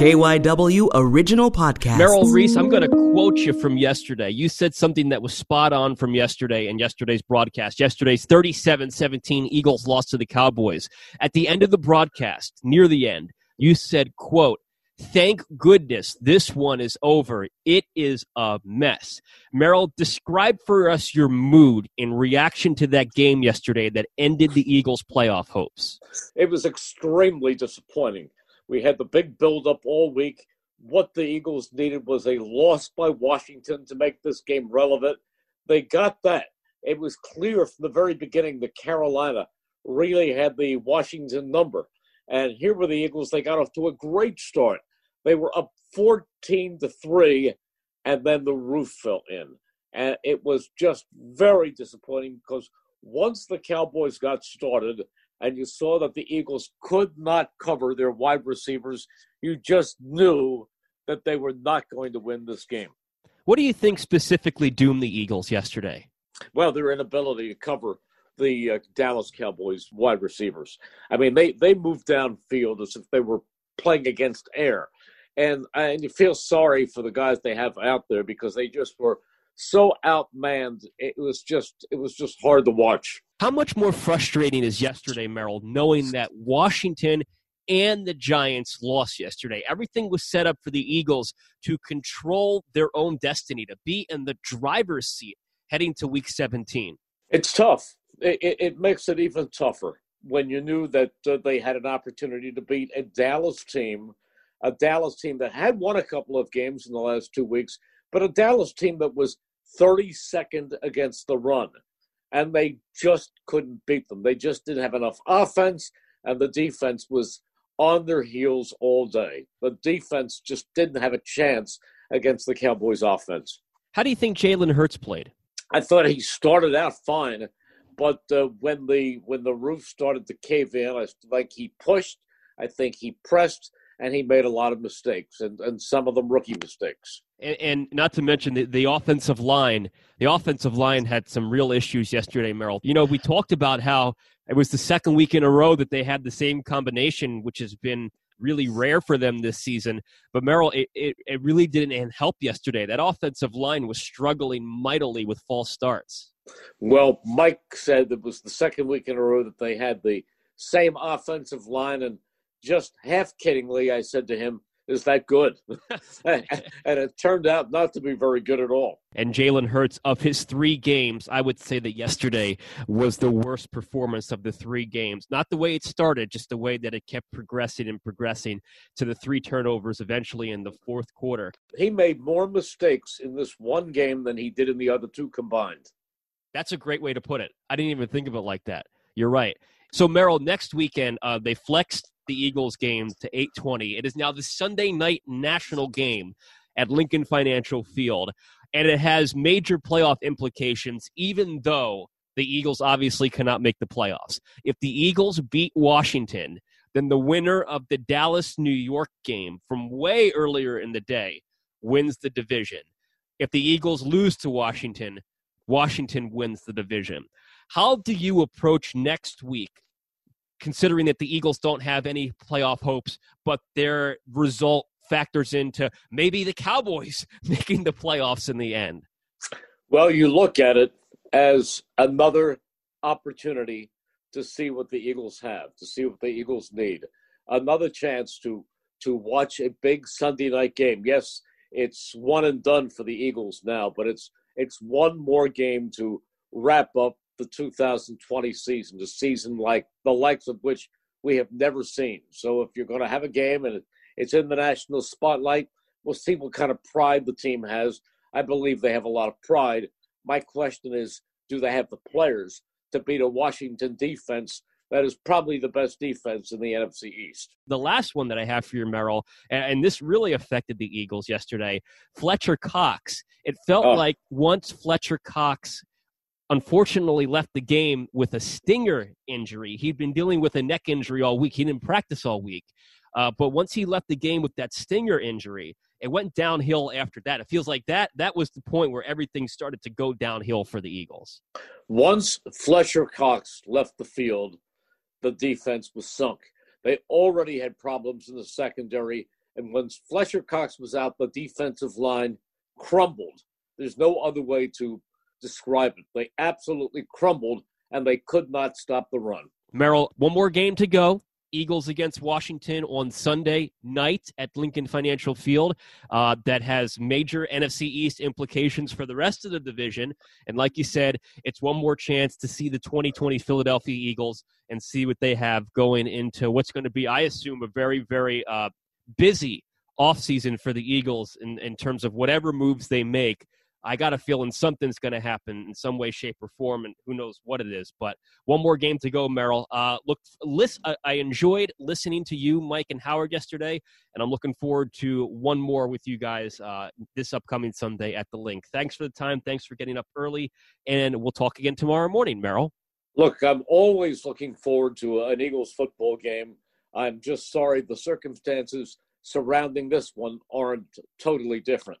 KYW Original Podcast. Merrill Reese, I'm going to quote you from yesterday. You said something that was spot on from yesterday and yesterday's broadcast. Yesterday's 37 17 Eagles lost to the Cowboys. At the end of the broadcast, near the end, you said, quote, Thank goodness this one is over. It is a mess. Meryl, describe for us your mood in reaction to that game yesterday that ended the Eagles' playoff hopes. It was extremely disappointing. We had the big build-up all week. What the Eagles needed was a loss by Washington to make this game relevant. They got that. It was clear from the very beginning that Carolina really had the Washington number. And here were the Eagles. They got off to a great start. They were up 14 to 3, and then the roof fell in. And it was just very disappointing because once the Cowboys got started, and you saw that the Eagles could not cover their wide receivers, you just knew that they were not going to win this game. What do you think specifically doomed the Eagles yesterday? Well, their inability to cover the uh, Dallas Cowboys wide receivers. I mean, they they moved downfield as if they were playing against air, and and you feel sorry for the guys they have out there because they just were so outmanned. It was just it was just hard to watch. How much more frustrating is yesterday, Merrill, knowing that Washington and the Giants lost yesterday? Everything was set up for the Eagles to control their own destiny, to be in the driver's seat heading to Week 17. It's tough. It, it, makes it even tougher when you knew that uh, they had an opportunity to beat a Dallas team, a Dallas team that had won a couple of games in the last two weeks, but a Dallas team that was 32nd against the run and they just couldn't beat them. They just didn't have enough offense, and the defense was on their heels all day. The defense just didn't have a chance against the Cowboys' offense. How do you think Jalen Hurts played? I thought he started out fine, but uh, when the when the roof started to cave in, I think he pushed. I think he pressed and he made a lot of mistakes, and, and some of them rookie mistakes. And, and not to mention the, the offensive line. The offensive line had some real issues yesterday, Merrill. You know, we talked about how it was the second week in a row that they had the same combination, which has been really rare for them this season. But Merrill, it, it, it really didn't help yesterday. That offensive line was struggling mightily with false starts. Well, Mike said it was the second week in a row that they had the same offensive line, and just half kiddingly, I said to him, is that good? and it turned out not to be very good at all. And Jalen Hurts, of his three games, I would say that yesterday was the worst performance of the three games. Not the way it started, just the way that it kept progressing and progressing to the three turnovers eventually in the fourth quarter. He made more mistakes in this one game than he did in the other two combined. That's a great way to put it. I didn't even think of it like that. You're right. So Merrill, next weekend uh, they flexed the Eagles game to 8:20. It is now the Sunday night national game at Lincoln Financial Field, and it has major playoff implications. Even though the Eagles obviously cannot make the playoffs, if the Eagles beat Washington, then the winner of the Dallas New York game from way earlier in the day wins the division. If the Eagles lose to Washington, Washington wins the division. How do you approach next week, considering that the Eagles don't have any playoff hopes, but their result factors into maybe the Cowboys making the playoffs in the end? Well, you look at it as another opportunity to see what the Eagles have, to see what the Eagles need. Another chance to to watch a big Sunday night game. Yes, it's one and done for the Eagles now, but it's it's one more game to wrap up the 2020 season, the season like the likes of which we have never seen. So if you're going to have a game and it's in the national spotlight, we'll see what kind of pride the team has. I believe they have a lot of pride. My question is, do they have the players to beat a Washington defense that is probably the best defense in the NFC East. The last one that I have for you, Merrill, and, this really affected the Eagles yesterday Fletcher Cox. It felt oh. like once Fletcher Cox unfortunately left the game with a stinger injury, he'd been dealing with a neck injury all week. He didn't practice all week. Uh, but once he left the game with that stinger injury, it went downhill after that. It feels like that that was the point where everything started to go downhill for the Eagles. Once Fletcher Cox left the field, the defense was sunk. They already had problems in the secondary, and when Fletcher Cox was out, the defensive line crumbled. There's no other way to describe it. They absolutely crumbled, and they could not stop the run. Merrill, one more game to go. Eagles against Washington on Sunday night at Lincoln Financial Field. Uh, that has major NFC East implications for the rest of the division. And like you said, it's one more chance to see the 2020 Philadelphia Eagles and see what they have going into what's going to be, I assume, a very, very uh, busy offseason for the Eagles in, in terms of whatever moves they make I got a feeling something's going to happen in some way, shape, or form, and who knows what it is. But one more game to go, Merrill. Uh, look, list, I enjoyed listening to you, Mike, and Howard yesterday, and I'm looking forward to one more with you guys uh, this upcoming Sunday at the link. Thanks for the time. Thanks for getting up early, and we'll talk again tomorrow morning, Merrill. Look, I'm always looking forward to an Eagles football game. I'm just sorry the circumstances surrounding this one aren't totally different.